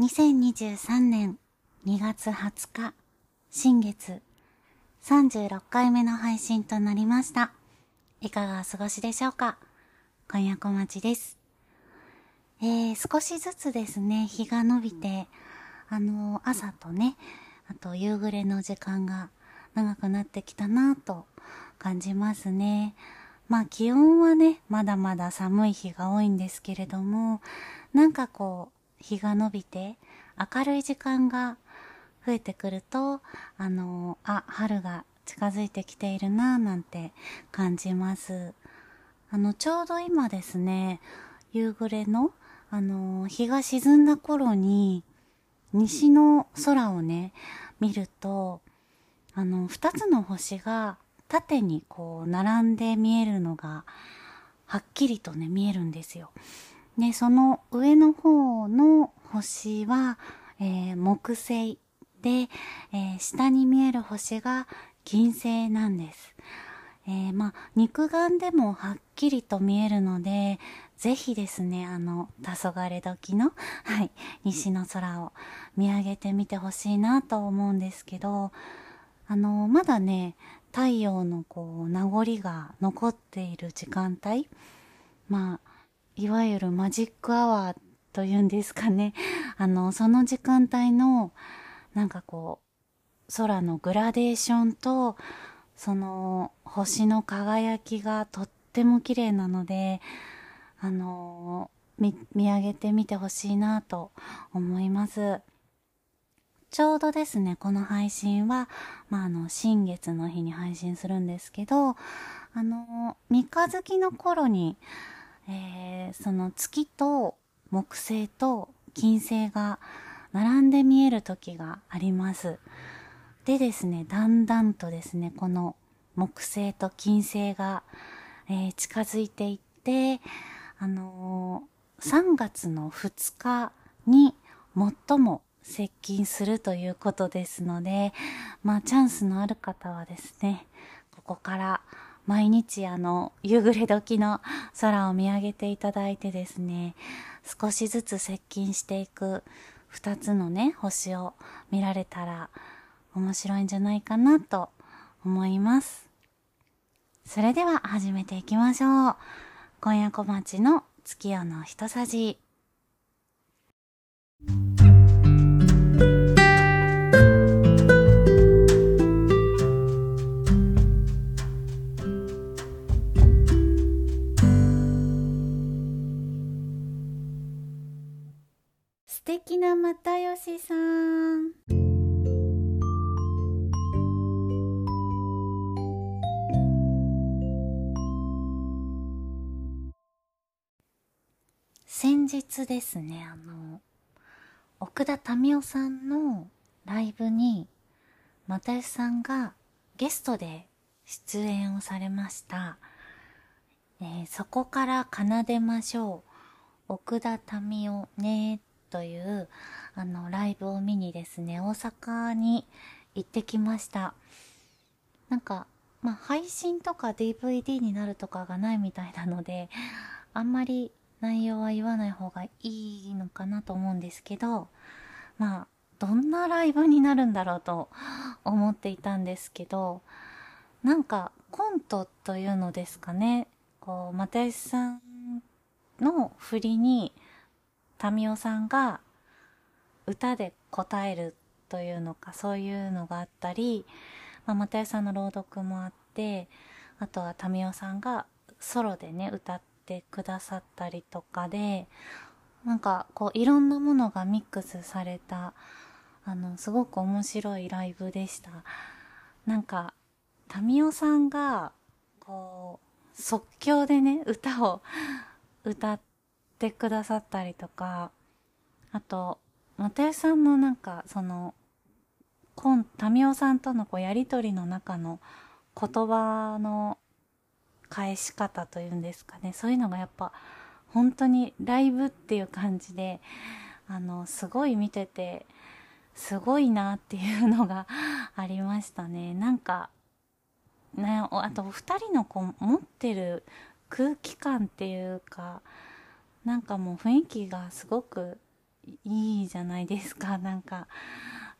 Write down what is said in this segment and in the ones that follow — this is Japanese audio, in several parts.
2023年2月20日、新月36回目の配信となりました。いかがお過ごしでしょうか？今夜小町です。えー、少しずつですね、日が伸びて、あのー、朝とね、あと夕暮れの時間が長くなってきたなぁと感じますね。まあ気温はね、まだまだ寒い日が多いんですけれども、なんかこう、日が伸びて明るい時間が増えてくると、あの、あ、春が近づいてきているなぁなんて感じます。あの、ちょうど今ですね、夕暮れの、あの、日が沈んだ頃に、西の空をね、見ると、あの、二つの星が縦にこう、並んで見えるのが、はっきりとね、見えるんですよ。で、その上の方の星は、えー、木星で、えー、下に見える星が金星なんです。えー、まあ、肉眼でもはっきりと見えるので、ぜひですね、あの、黄昏時の、はい、西の空を見上げてみてほしいなと思うんですけど、あの、まだね、太陽のこう、名残が残っている時間帯、まあ、いわゆるマジックアワーというんですかね。あの、その時間帯の、なんかこう、空のグラデーションと、その星の輝きがとっても綺麗なので、あの見、見上げてみてほしいなと思います。ちょうどですね、この配信は、まあ、あの、新月の日に配信するんですけど、あの、三日月の頃に、えー、その月と木星と金星が並んで見える時があります。でですね、だんだんとですね、この木星と金星が、えー、近づいていって、あのー、3月の2日に最も接近するということですので、まあチャンスのある方はですね、ここから毎日あの、夕暮れ時の空を見上げていただいてですね、少しずつ接近していく二つのね、星を見られたら面白いんじゃないかなと思います。それでは始めていきましょう。今夜小町の月夜の一さじ。又吉さん。先日ですね、あの、奥田民生さんのライブに、又吉さんがゲストで出演をされました。えー、そこから奏でましょう。奥田民生ねというあのライブを見にですね大阪に行ってきました。なんかまあ配信とか DVD になるとかがないみたいなのであんまり内容は言わない方がいいのかなと思うんですけどまあどんなライブになるんだろうと思っていたんですけどなんかコントというのですかね。こう又吉さんの振りに民生さんが歌で答えるというのかそういうのがあったり、まあ、又吉さんの朗読もあってあとは民生さんがソロでね歌ってくださったりとかでなんかこういろんなものがミックスされたあのすごく面白いライブでした。なんか民生さんがこう即興でね歌を歌ってってくださったりとか、あと、又吉さんのなんか、その、コン、民生さんとのこうやりとりの中の言葉の返し方というんですかね。そういうのがやっぱ、本当にライブっていう感じで、あの、すごい見てて、すごいなっていうのが ありましたね。なんか、ね、あと二人のこう持ってる空気感っていうか、なんかもう雰囲気がすごくいいじゃないですか、なんか。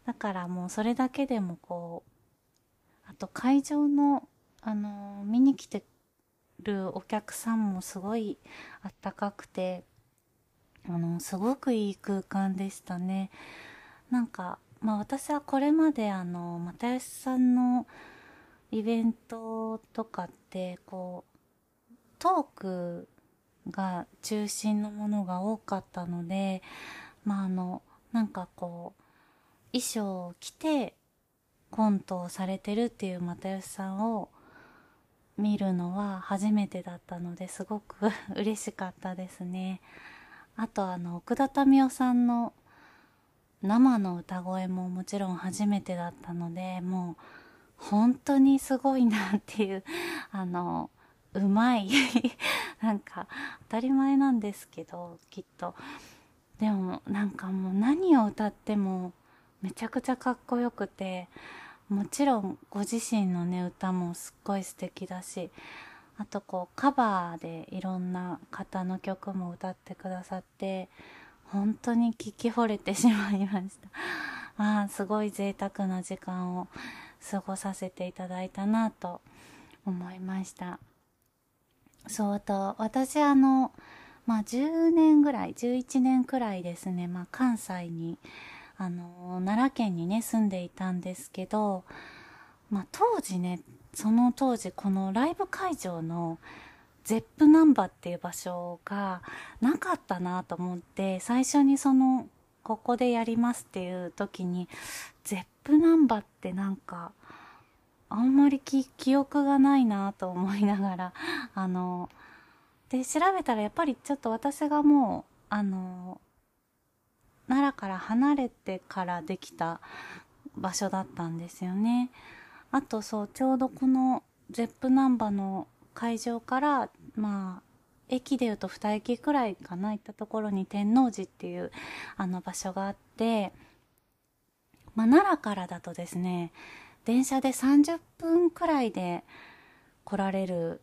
だからもうそれだけでもこう、あと会場の、あの、見に来てるお客さんもすごいあったかくて、あの、すごくいい空間でしたね。なんか、まあ私はこれまであの、又吉さんのイベントとかって、こう、トークが中心のものが多かったので、まああの、なんかこう、衣装を着てコントをされてるっていう又吉さんを見るのは初めてだったのですごく 嬉しかったですね。あとあの、奥田民生さんの生の歌声ももちろん初めてだったので、もう本当にすごいなっていう、あの、うまい なんか当たり前なんですけど、きっと。でもなんかもう何を歌ってもめちゃくちゃかっこよくて、もちろんご自身のね、歌もすっごい素敵だし、あとこうカバーでいろんな方の曲も歌ってくださって本当に聞き惚れてしまいましたま あすごい贅沢な時間を過ごさせていただいたなと思いましたそうと私あのまあ10年ぐらい11年くらいですねまあ関西にあの奈良県にね住んでいたんですけどまあ当時ねその当時このライブ会場のゼップナンバーっていう場所がなかったなと思って最初にそのここでやりますっていう時にゼップナンバーってなんかあんまり記憶がないなと思いながら あので調べたらやっぱりちょっと私がもうあの奈良から離れてからできた場所だったんですよね。あとそうちょうどこのゼップナンバの会場からまあ駅でいうと2駅くらいかな行ったところに天王寺っていうあの場所があって、まあ、奈良からだとですね電車で30分くらいで来られる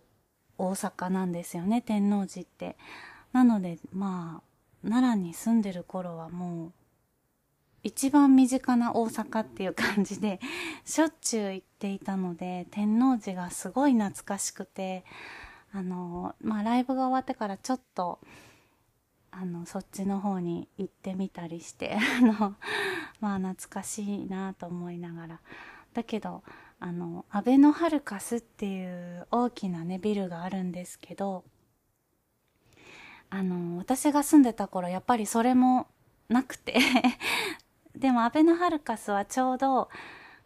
大阪なんですよね天王寺って。なのでまあ奈良に住んでる頃はもう一番身近な大阪っていう感じで しょっちゅう行っていたので天王寺がすごい懐かしくてあのまあライブが終わってからちょっとあのそっちの方に行ってみたりして あのまあ懐かしいなと思いながら。だけどあのアベノハルカスっていう大きなねビルがあるんですけどあの私が住んでた頃やっぱりそれもなくて でもアベノハルカスはちょうど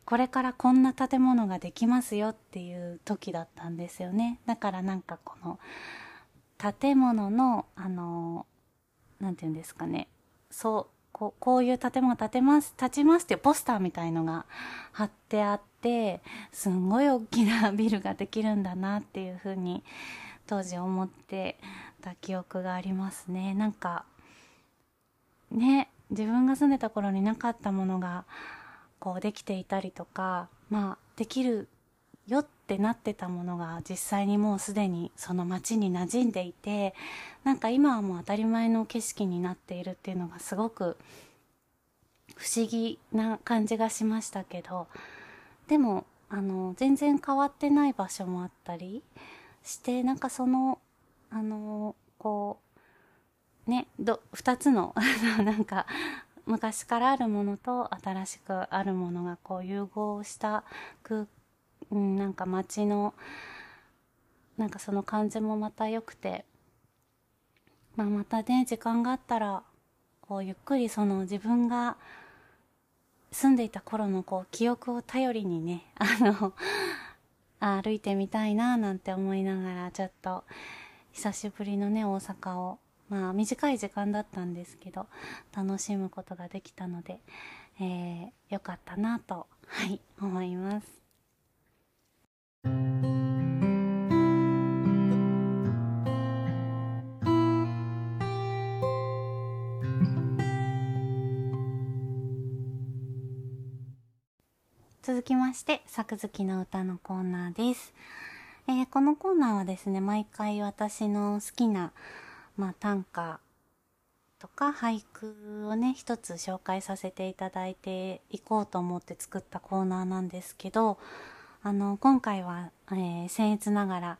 これからこんな建物ができますよっていう時だったんですよね。だからなんかこの建物の、あの、なんて言うんですかね。そう、こうこういう建物建てます、建ちますっていうポスターみたいのが貼ってあって、すんごい大きなビルができるんだなっていうふうに当時思ってた記憶がありますね。なんか、ね、自分が住んでた頃になかったものがこうできていたりとかまあできるよってってなってたものが実際にもうすでにその街に馴染んでいてなんか今はもう当たり前の景色になっているっていうのがすごく不思議な感じがしましたけどでもあの全然変わってない場所もあったりしてなんかそのあのこうね、ど、二つの なんか、昔からあるものと新しくあるものがこう融合した空、うん、なんか街の、なんかその感じもまた良くて、まあまたね、時間があったら、こうゆっくりその自分が住んでいた頃のこう記憶を頼りにね、あの、歩いてみたいななんて思いながら、ちょっと久しぶりのね、大阪をまあ短い時間だったんですけど楽しむことができたので、えー、よかったなと、はい、思います。続きまして、作月の歌のコーナーです。えー、このコーナーはですね、毎回私の好きなまあ、短歌とか俳句をね一つ紹介させていただいていこうと思って作ったコーナーなんですけどあの今回は、えー、僭越ながら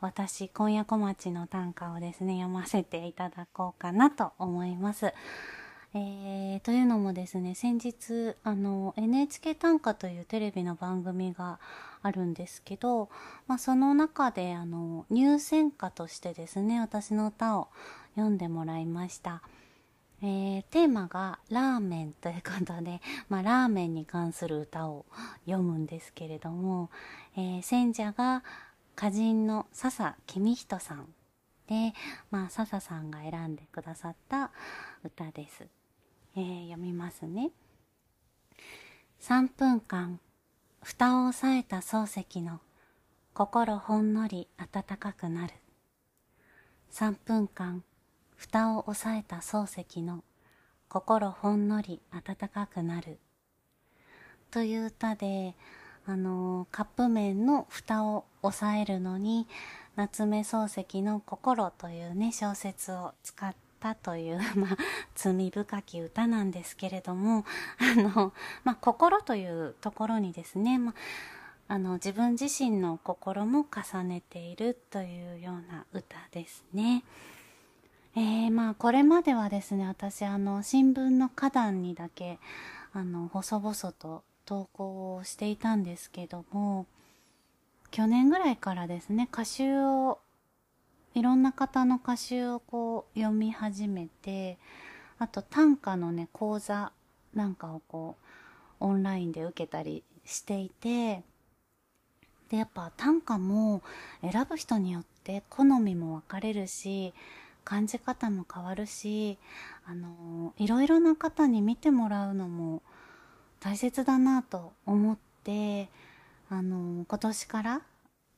私今夜小町の短歌をですね読ませていただこうかなと思います。えー、というのもですね先日あの NHK 短歌というテレビの番組があるんですけど、まあ、その中であの入選歌としてですね私の歌を読んでもらいました。えー、テーマがラーメンということで、まあ、ラーメンに関する歌を読むんですけれども、えー、選者が歌人の笹公人さんで、まあ、笹さんが選んでくださった歌です。えー、読みますね。3分間、蓋を押さえた漱石の心ほんのり暖かくなる。3分間、蓋を押さえた漱石の心ほんのり暖かくなる。という歌で、あのカップ麺の蓋を押さえるのに、夏目漱石の心というね、小説を使ったという、まあ、罪深き歌なんですけれども、あの、まあ、心というところにですね、まあ、あの、自分自身の心も重ねているというような歌ですね。えー、まあ、これまではですね、私、あの、新聞の花壇にだけ、あの、細々と投稿をしていたんですけども、去年ぐらいからですね、歌集をいろんな方の歌集をこう読み始めてあと短歌のね講座なんかをこうオンラインで受けたりしていてでやっぱ短歌も選ぶ人によって好みも分かれるし感じ方も変わるしあのいろいろな方に見てもらうのも大切だなと思ってあの今年から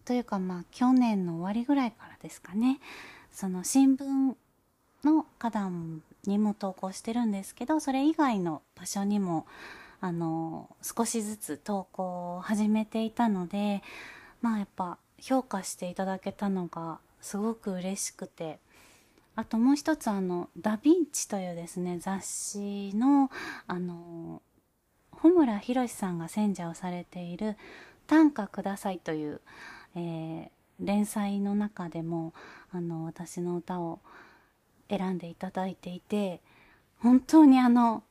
というかまあ去年の終わりぐらいからですかねその新聞の花壇にも投稿してるんですけどそれ以外の場所にもあの少しずつ投稿を始めていたのでまあやっぱ評価していただけたのがすごく嬉しくてあともう一つあの「ダ・ヴィンチ」というですね雑誌のあの穂村弘さんが選者をされている「短歌ください」というえー、連載の中でもあの私の歌を選んでいただいていて本当にあの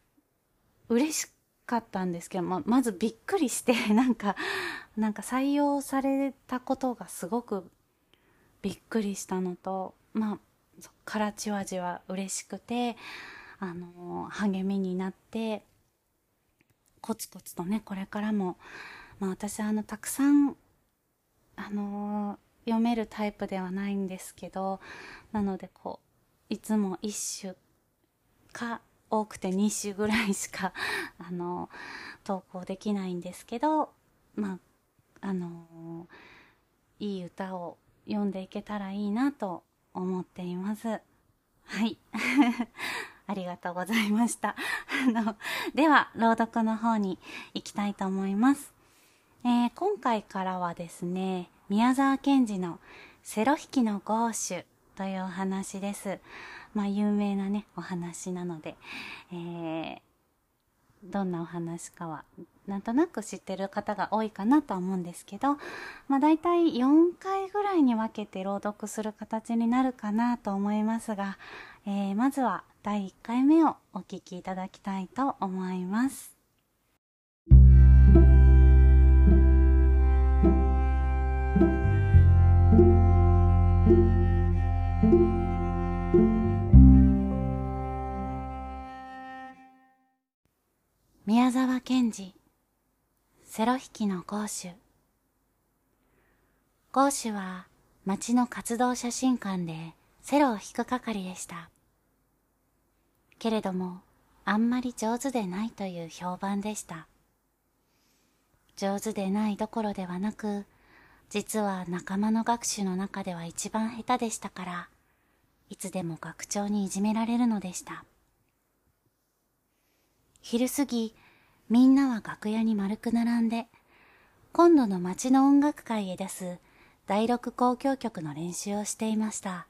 嬉しかったんですけど、ままずびっくりして なんかなんか採用されたことがすごくびっくりしたのとまあそからじわじわ嬉しくてあの励みになってコツコツとねこれからも、まあ、私あのたくさんあのー、読めるタイプではないんですけどなのでこういつも1種か多くて2種ぐらいしか あのー、投稿できないんですけどまああのー、いい歌を読んでいけたらいいなと思っています。はい。ありがとうございました。あの、では、朗読の方に行きたいと思います。えー、今回からはですね、宮沢賢治のセロ引きのゴーシュというお話です。まあ、有名なね、お話なので、えー、どんなお話かは、なんとなく知ってる方が多いかなとは思うんですけど、まあ、大体4回ぐらいに分けて朗読する形になるかなと思いますが、えー、まずは第1回目をお聴きいただきたいと思います。宮沢賢治。セロ弾きのゴーシュゴーシュは町の活動写真館でセロを弾く係でした。けれどもあんまり上手でないという評判でした。上手でないどころではなく実は仲間の学習の中では一番下手でしたからいつでも学長にいじめられるのでした。昼過ぎ、みんなは楽屋に丸く並んで、今度の町の音楽会へ出す第六交響曲の練習をしていました。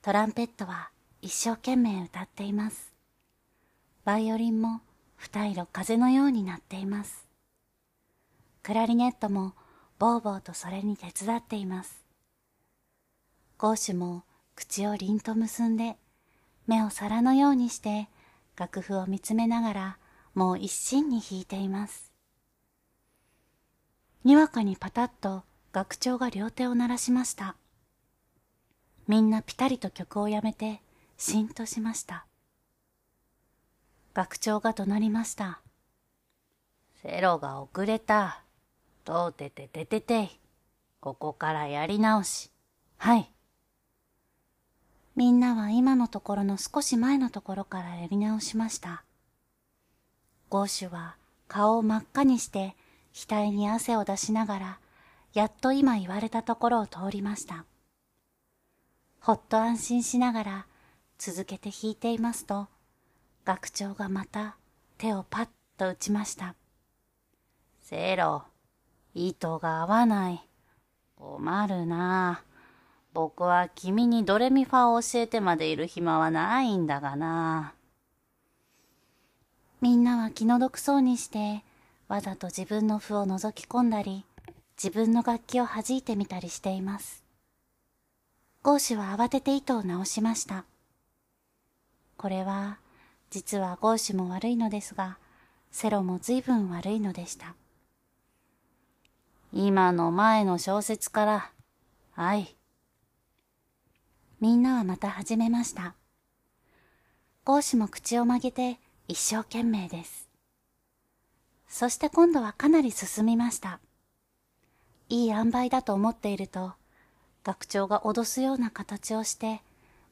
トランペットは一生懸命歌っています。バイオリンも二色風のようになっています。クラリネットもボーボーとそれに手伝っています。ゴーシュも口を凛と結んで、目を皿のようにして楽譜を見つめながらもう一心に弾いています。にわかにパタッと学長が両手を鳴らしました。みんなぴたりと曲をやめて、しんとしました。学長が怒鳴りました。セロが遅れた。どうてててててここからやり直し。はい。みんなは今のところの少し前のところからやり直しました。ゴーシュは顔を真っ赤にして額に汗を出しながらやっと今言われたところを通りました。ほっと安心しながら続けて弾いていますと、学長がまた手をパッと打ちました。セロ、糸が合わない。困るな。僕は君にドレミファを教えてまでいる暇はないんだがな。みんなは気の毒そうにして、わざと自分の譜を覗き込んだり、自分の楽器を弾いてみたりしています。ゴーシュは慌てて糸を直しました。これは、実はゴーシュも悪いのですが、セロも随分悪いのでした。今の前の小説から、はい。みんなはまた始めました。ゴーシュも口を曲げて一生懸命です。そして今度はかなり進みました。いい塩梅だと思っていると、学長が脅すような形をして、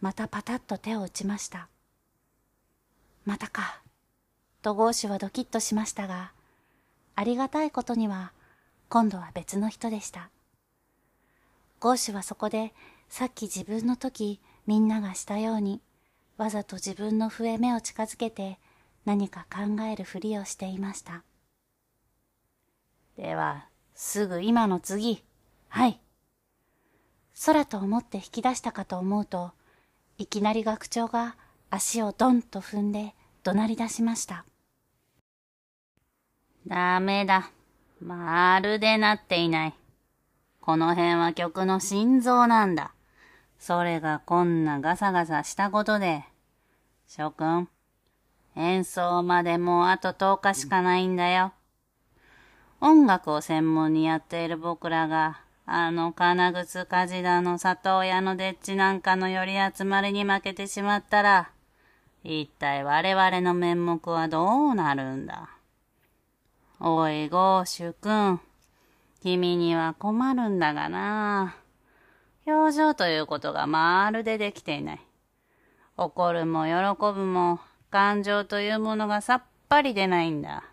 またパタッと手を打ちました。またか、とゴーシュはドキッとしましたが、ありがたいことには、今度は別の人でした。ゴーシュはそこで、さっき自分の時、みんながしたように、わざと自分の笛目を近づけて、何か考えるふりをしていました。では、すぐ今の次。はい。空と思って引き出したかと思うと、いきなり学長が足をドンと踏んで怒鳴り出しました。ダメだ。まるでなっていない。この辺は曲の心臓なんだ。それがこんなガサガサしたことで。諸君、演奏までもうあと10日しかないんだよ。音楽を専門にやっている僕らがあの金靴梶田の里親のでっちなんかの寄り集まりに負けてしまったら、一体我々の面目はどうなるんだ？おい、ゴーシュ君。君には困るんだがな。表情ということがまるでできていない。怒るも喜ぶも感情というものがさっぱり出ないんだ。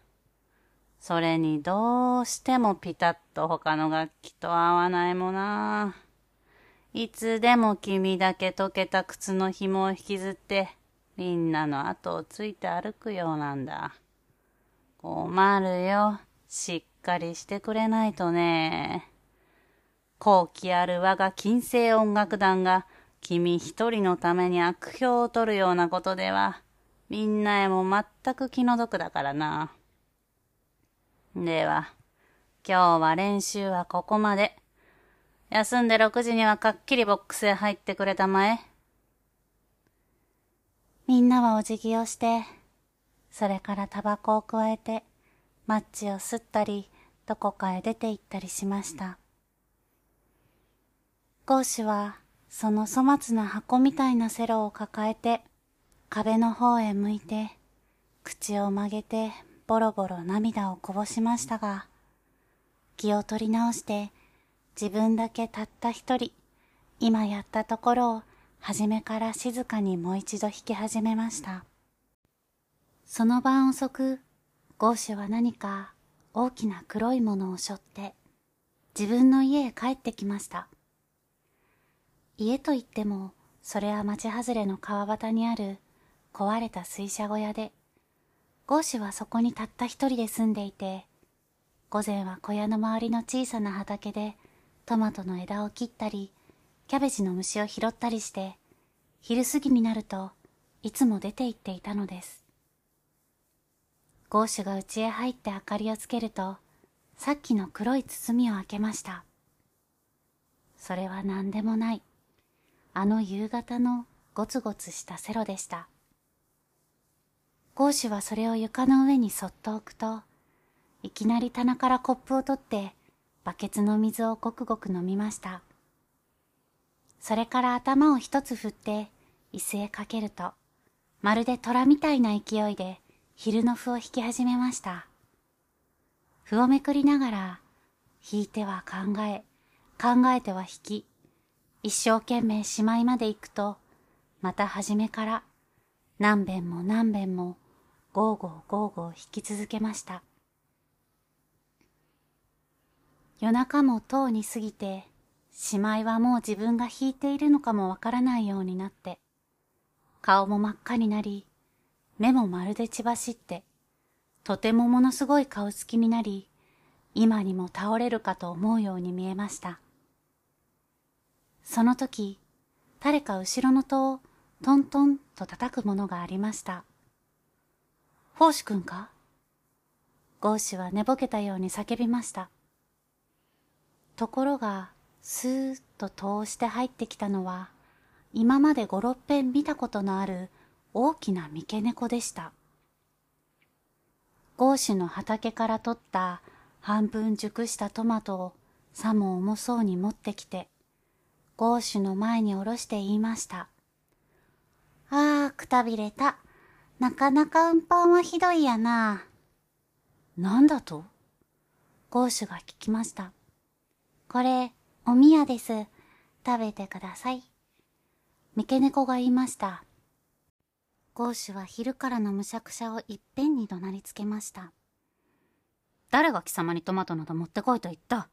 それにどうしてもピタッと他の楽器と合わないもな。いつでも君だけ溶けた靴の紐を引きずって、みんなの後をついて歩くようなんだ。困るよ。しっかりしてくれないとね。後期ある我が金星音楽団が君一人のために悪評を取るようなことでは、みんなへも全く気の毒だからな。では、今日は練習はここまで。休んで6時にはかっきりボックスへ入ってくれたまえ。みんなはお辞儀をして、それからタバコをくわえて、マッチを吸ったり、どこかへ出て行ったりしました。ゴーシュは、その粗末な箱みたいなセロを抱えて、壁の方へ向いて、口を曲げてボロボロ涙をこぼしましたが、気を取り直して自分だけたった一人、今やったところを初めから静かにもう一度弾き始めました。その晩遅く、ゴーシュは何か大きな黒いものを背負って自分の家へ帰ってきました。家といっても、それは町外れの川端にある壊れた水車小屋で、ゴーシュはそこにたった一人で住んでいて、午前は小屋の周りの小さな畑でトマトの枝を切ったり、キャベジの虫を拾ったりして、昼過ぎになるといつも出て行っていたのです。ゴーシュが家へ入って明かりをつけると、さっきの黒い包みを開けました。それは何でもない。あの夕方のゴツゴツしたセロでした。ゴーシュはそれを床の上にそっと置くと、いきなり棚からコップを取ってバケツの水をごくごく飲みました。それから頭を一つ振って椅子へかけると、まるで虎みたいな勢いで昼の譜を弾き始めました。譜をめくりながら、弾いては考え、考えては弾き、一生懸命しまいまで行くと、また初めから何遍も何遍もゴーゴーゴーゴー引き続けました。夜中もとうに過ぎて、しまいはもう自分が引いているのかもわからないようになって、顔も真っ赤になり、目もまるで血走って、とてもものすごい顔つきになり、今にも倒れるかと思うように見えました。その時、誰か後ろの戸をトントンと叩くものがありました。奉仕君か？ゴーシュは寝ぼけたように叫びました。ところが、スーッと通して入ってきたのは、今まで五六遍見たことのある大きな三毛猫でした。ゴーシュの畑から取った半分熟したトマトをさも重そうに持ってきて、ゴーシュの前に下ろして言いました。ああ、くたびれた。なかなか運搬はひどいやな。なんだと？ゴーシュが聞きました。これ、おみやです。食べてください。三毛猫が言いました。ゴーシュは昼からのむしゃくしゃをいっぺんに怒鳴りつけました。誰が貴様にトマトなど持ってこいと言った？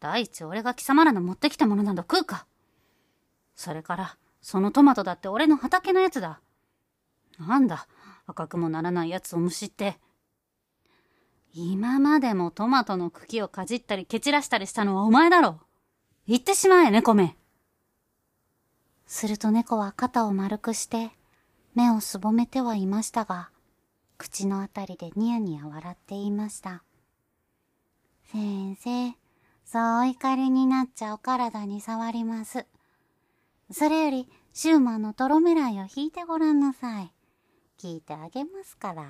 第一俺が貴様らの持ってきたものなど食うかそれから、そのトマトだって俺の畑のやつだ。なんだ、赤くもならないやつをむしって。今までもトマトの茎をかじったり蹴散らしたりしたのはお前だろ言ってしまえ、猫め。すると猫は肩を丸くして、目をすぼめてはいましたが、口のあたりでニヤニヤ笑っていました。先生、そうお怒りになっちゃお体に触ります。それより、シューマンのトロメライを引いてごらんなさい。聞いてあげますから。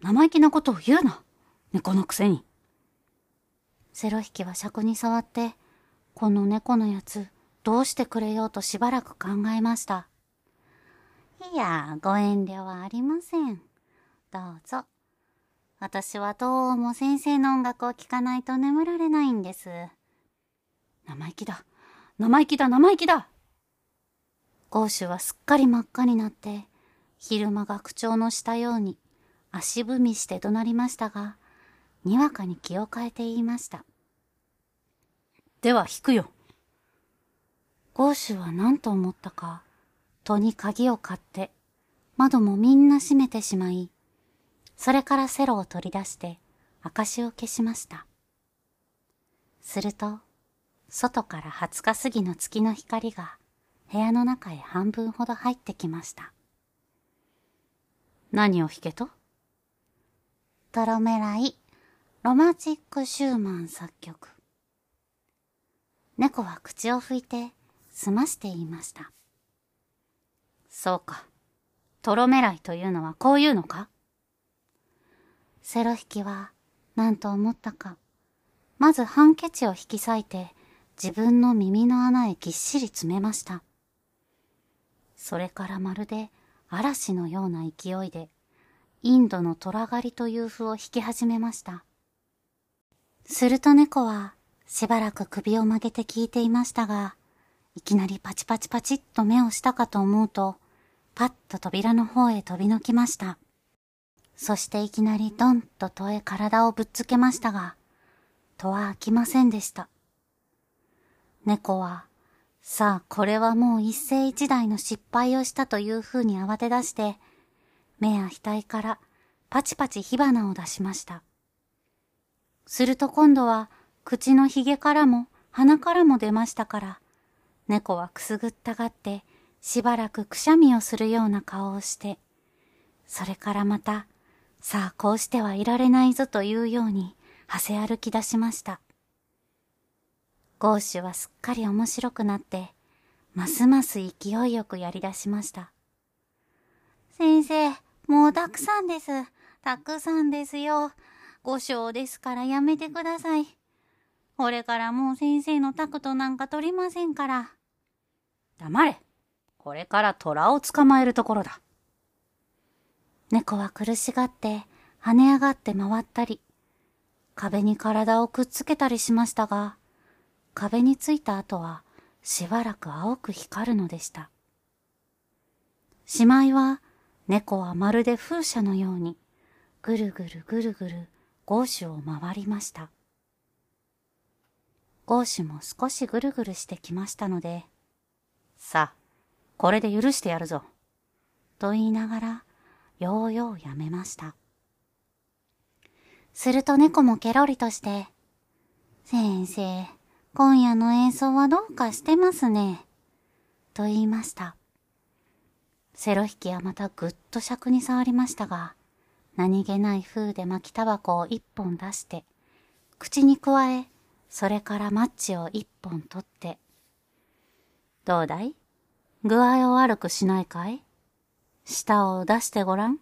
生意気なことを言うな。猫のくせに。セロ引きは尺に触って、この猫のやつ、どうしてくれようとしばらく考えました。いや、ご遠慮はありません。どうぞ。私はどうも先生の音楽を聴かないと眠られないんです。生意気だ。生意気だ、生意気だ。ゴーシュはすっかり真っ赤になって、昼間学長のしたように足踏みして怒鳴りましたが、にわかに気を変えて言いました。では引くよ。ゴーシュは何と思ったか、戸に鍵を買って、窓もみんな閉めてしまい、それからセロを取り出して、証を消しました。すると、外から20日過ぎの月の光が部屋の中へ半分ほど入ってきました。何を弾けと？トロメライ、ロマチック・シューマン作曲。猫は口を拭いて、済まして言いました。そうか。トロメライというのはこういうのか？セロ引きは何と思ったか。まずハンケチを引き裂いて自分の耳の穴へぎっしり詰めました。それからまるで嵐のような勢いでインドの虎狩りという符を弾き始めました。すると猫はしばらく首を曲げて聞いていましたが、いきなりパチパチパチっと目をしたかと思うと、パッと扉の方へ飛び抜きました。そしていきなりドンと戸へ体をぶっつけましたが、戸は開きませんでした。猫は、さあこれはもう一世一代の失敗をしたというふうに慌て出して、目や額からパチパチ火花を出しました。すると今度は口のひげからも鼻からも出ましたから、猫はくすぐったがって、しばらくくしゃみをするような顔をして、それからまた、さあこうしてはいられないぞというように、はせ歩き出しました。ゴーシュはすっかり面白くなって、ますます勢いよくやり出しました。先生、もうたくさんです。たくさんですよ。五章ですからやめてください。これからもう先生のタクトなんか取りませんから。黙れ。これから虎を捕まえるところだ。猫は苦しがって跳ね上がって回ったり、壁に体をくっつけたりしましたが、壁についた後はしばらく青く光るのでした。しまいは猫はまるで風車のようにぐるぐるぐるぐるゴーシュを回りました。ゴーシュも少しぐるぐるしてきましたので、さあ、これで許してやるぞ。と言いながら、ようようやめました。すると猫もケロリとして、先生、今夜の演奏はどうかしてますね。と言いました。セロ引きはまたぐっと尺に触りましたが、何気ない風で巻きタバコを一本出して、口に加え、それからマッチを一本取って、どうだい？具合を悪くしないかい？舌を出してごらん。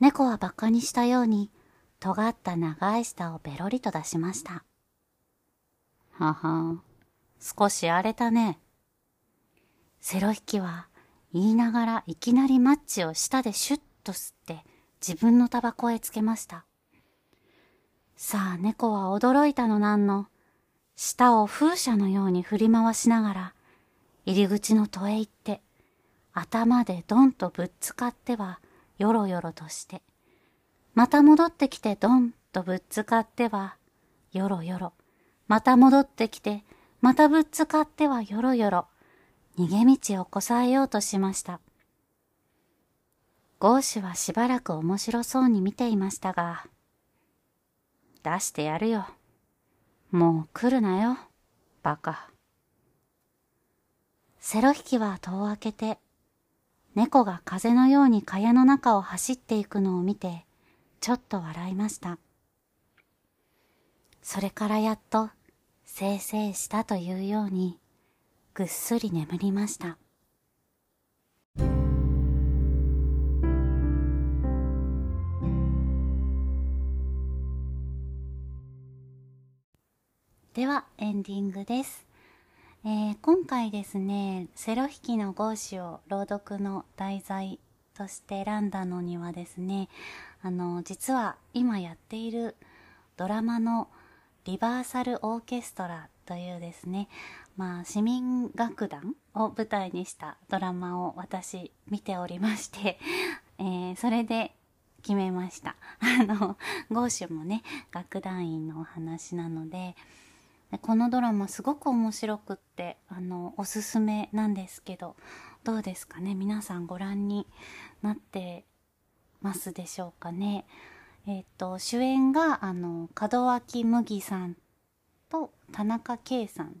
猫は馬鹿にしたように、尖った長い舌をベロリと出しました。はは、少し荒れたね。セロ引きは言いながらいきなりマッチを舌でシュッと吸って自分のタバコへつけました。さあ猫は驚いたのなんの、舌を風車のように振り回しながら、入り口の戸へ行って、頭でドンとぶっつかっては、よろよろとして、また戻ってきてドンとぶっつかっては、よろよろ、また戻ってきて、またぶっつかってはよろよろ、逃げ道をこさえようとしました。ゴーシュはしばらく面白そうに見ていましたが、出してやるよ。もう来るなよ、バカ。セロ引きは戸を開けて、猫が風のように蚊帳の中を走っていくのを見て、ちょっと笑いました。それからやっと、せいせいしたというように、ぐっすり眠りました。ではエンディングです、えー、今回ですねセロ引きの号紙を朗読の題材として選んだのにはですねあの実は今やっているドラマのリバーサルオーケストラというですねまあ市民楽団を舞台にしたドラマを私見ておりまして、えー、それで決めました。あの、ゴーシュもね、楽団員のお話なので、このドラマすごく面白くってあのおすすめなんですけどどうですかね？皆さんご覧になってますでしょうかね？えっ、と主演があの門脇麦さんと田中圭さん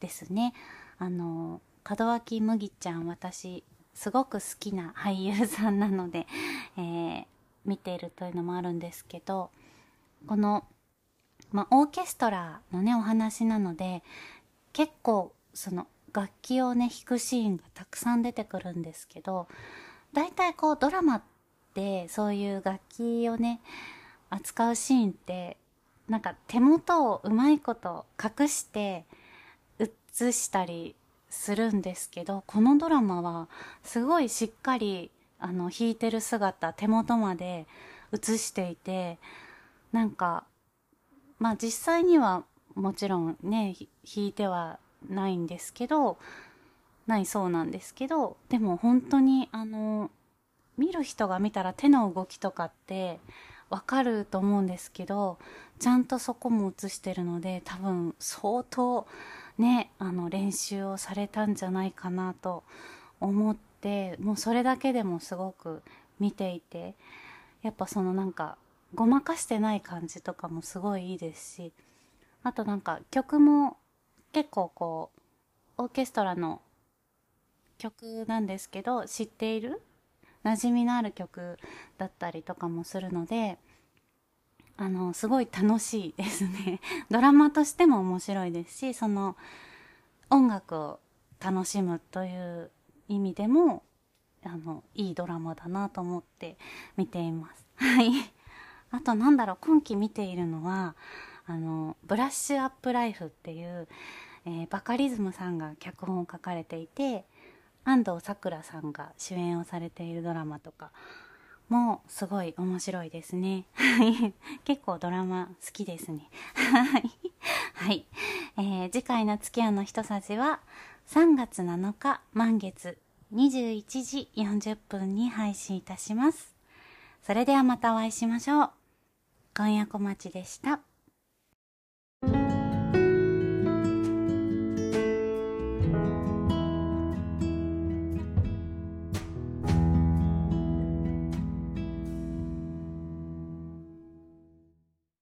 ですね。あの門脇麦ちゃん私すごく好きな俳優さんなので、えー、見ているというのもあるんですけどこのまあ、オーケストラのねお話なので結構その楽器をね弾くシーンがたくさん出てくるんですけど大体こうドラマってそういう楽器をね扱うシーンってなんか手元をうまいこと隠して映したりするんですけどこのドラマはすごいしっかりあの弾いてる姿手元まで映していてなんかまあ実際にはもちろんね弾いてはないんですけどないそうなんですけどでも本当にあの見る人が見たら手の動きとかってわかると思うんですけどちゃんとそこも映してるので多分相当ねあの練習をされたんじゃないかなと思ってもうそれだけでもすごく見ていてやっぱそのなんかごまかしてない感じとかもすごいいいですしあとなんか曲も結構こうオーケストラの曲なんですけど知っている馴染みのある曲だったりとかもするのであのすごい楽しいですね。ドラマとしても面白いですしその音楽を楽しむという意味でもあのいいドラマだなと思って見ています。はい。あとなんだろう今期見ているのはあのブラッシュアップライフっていう、えー、バカリズムさんが脚本を書かれていて安藤サクラさんが主演をされているドラマとかもすごい面白いですね。結構ドラマ好きですね。はい、えー、次回の月夜の一さじは3月7日満月21時40分に配信いたします。それではまたお会いしましょう。今夜小町でした。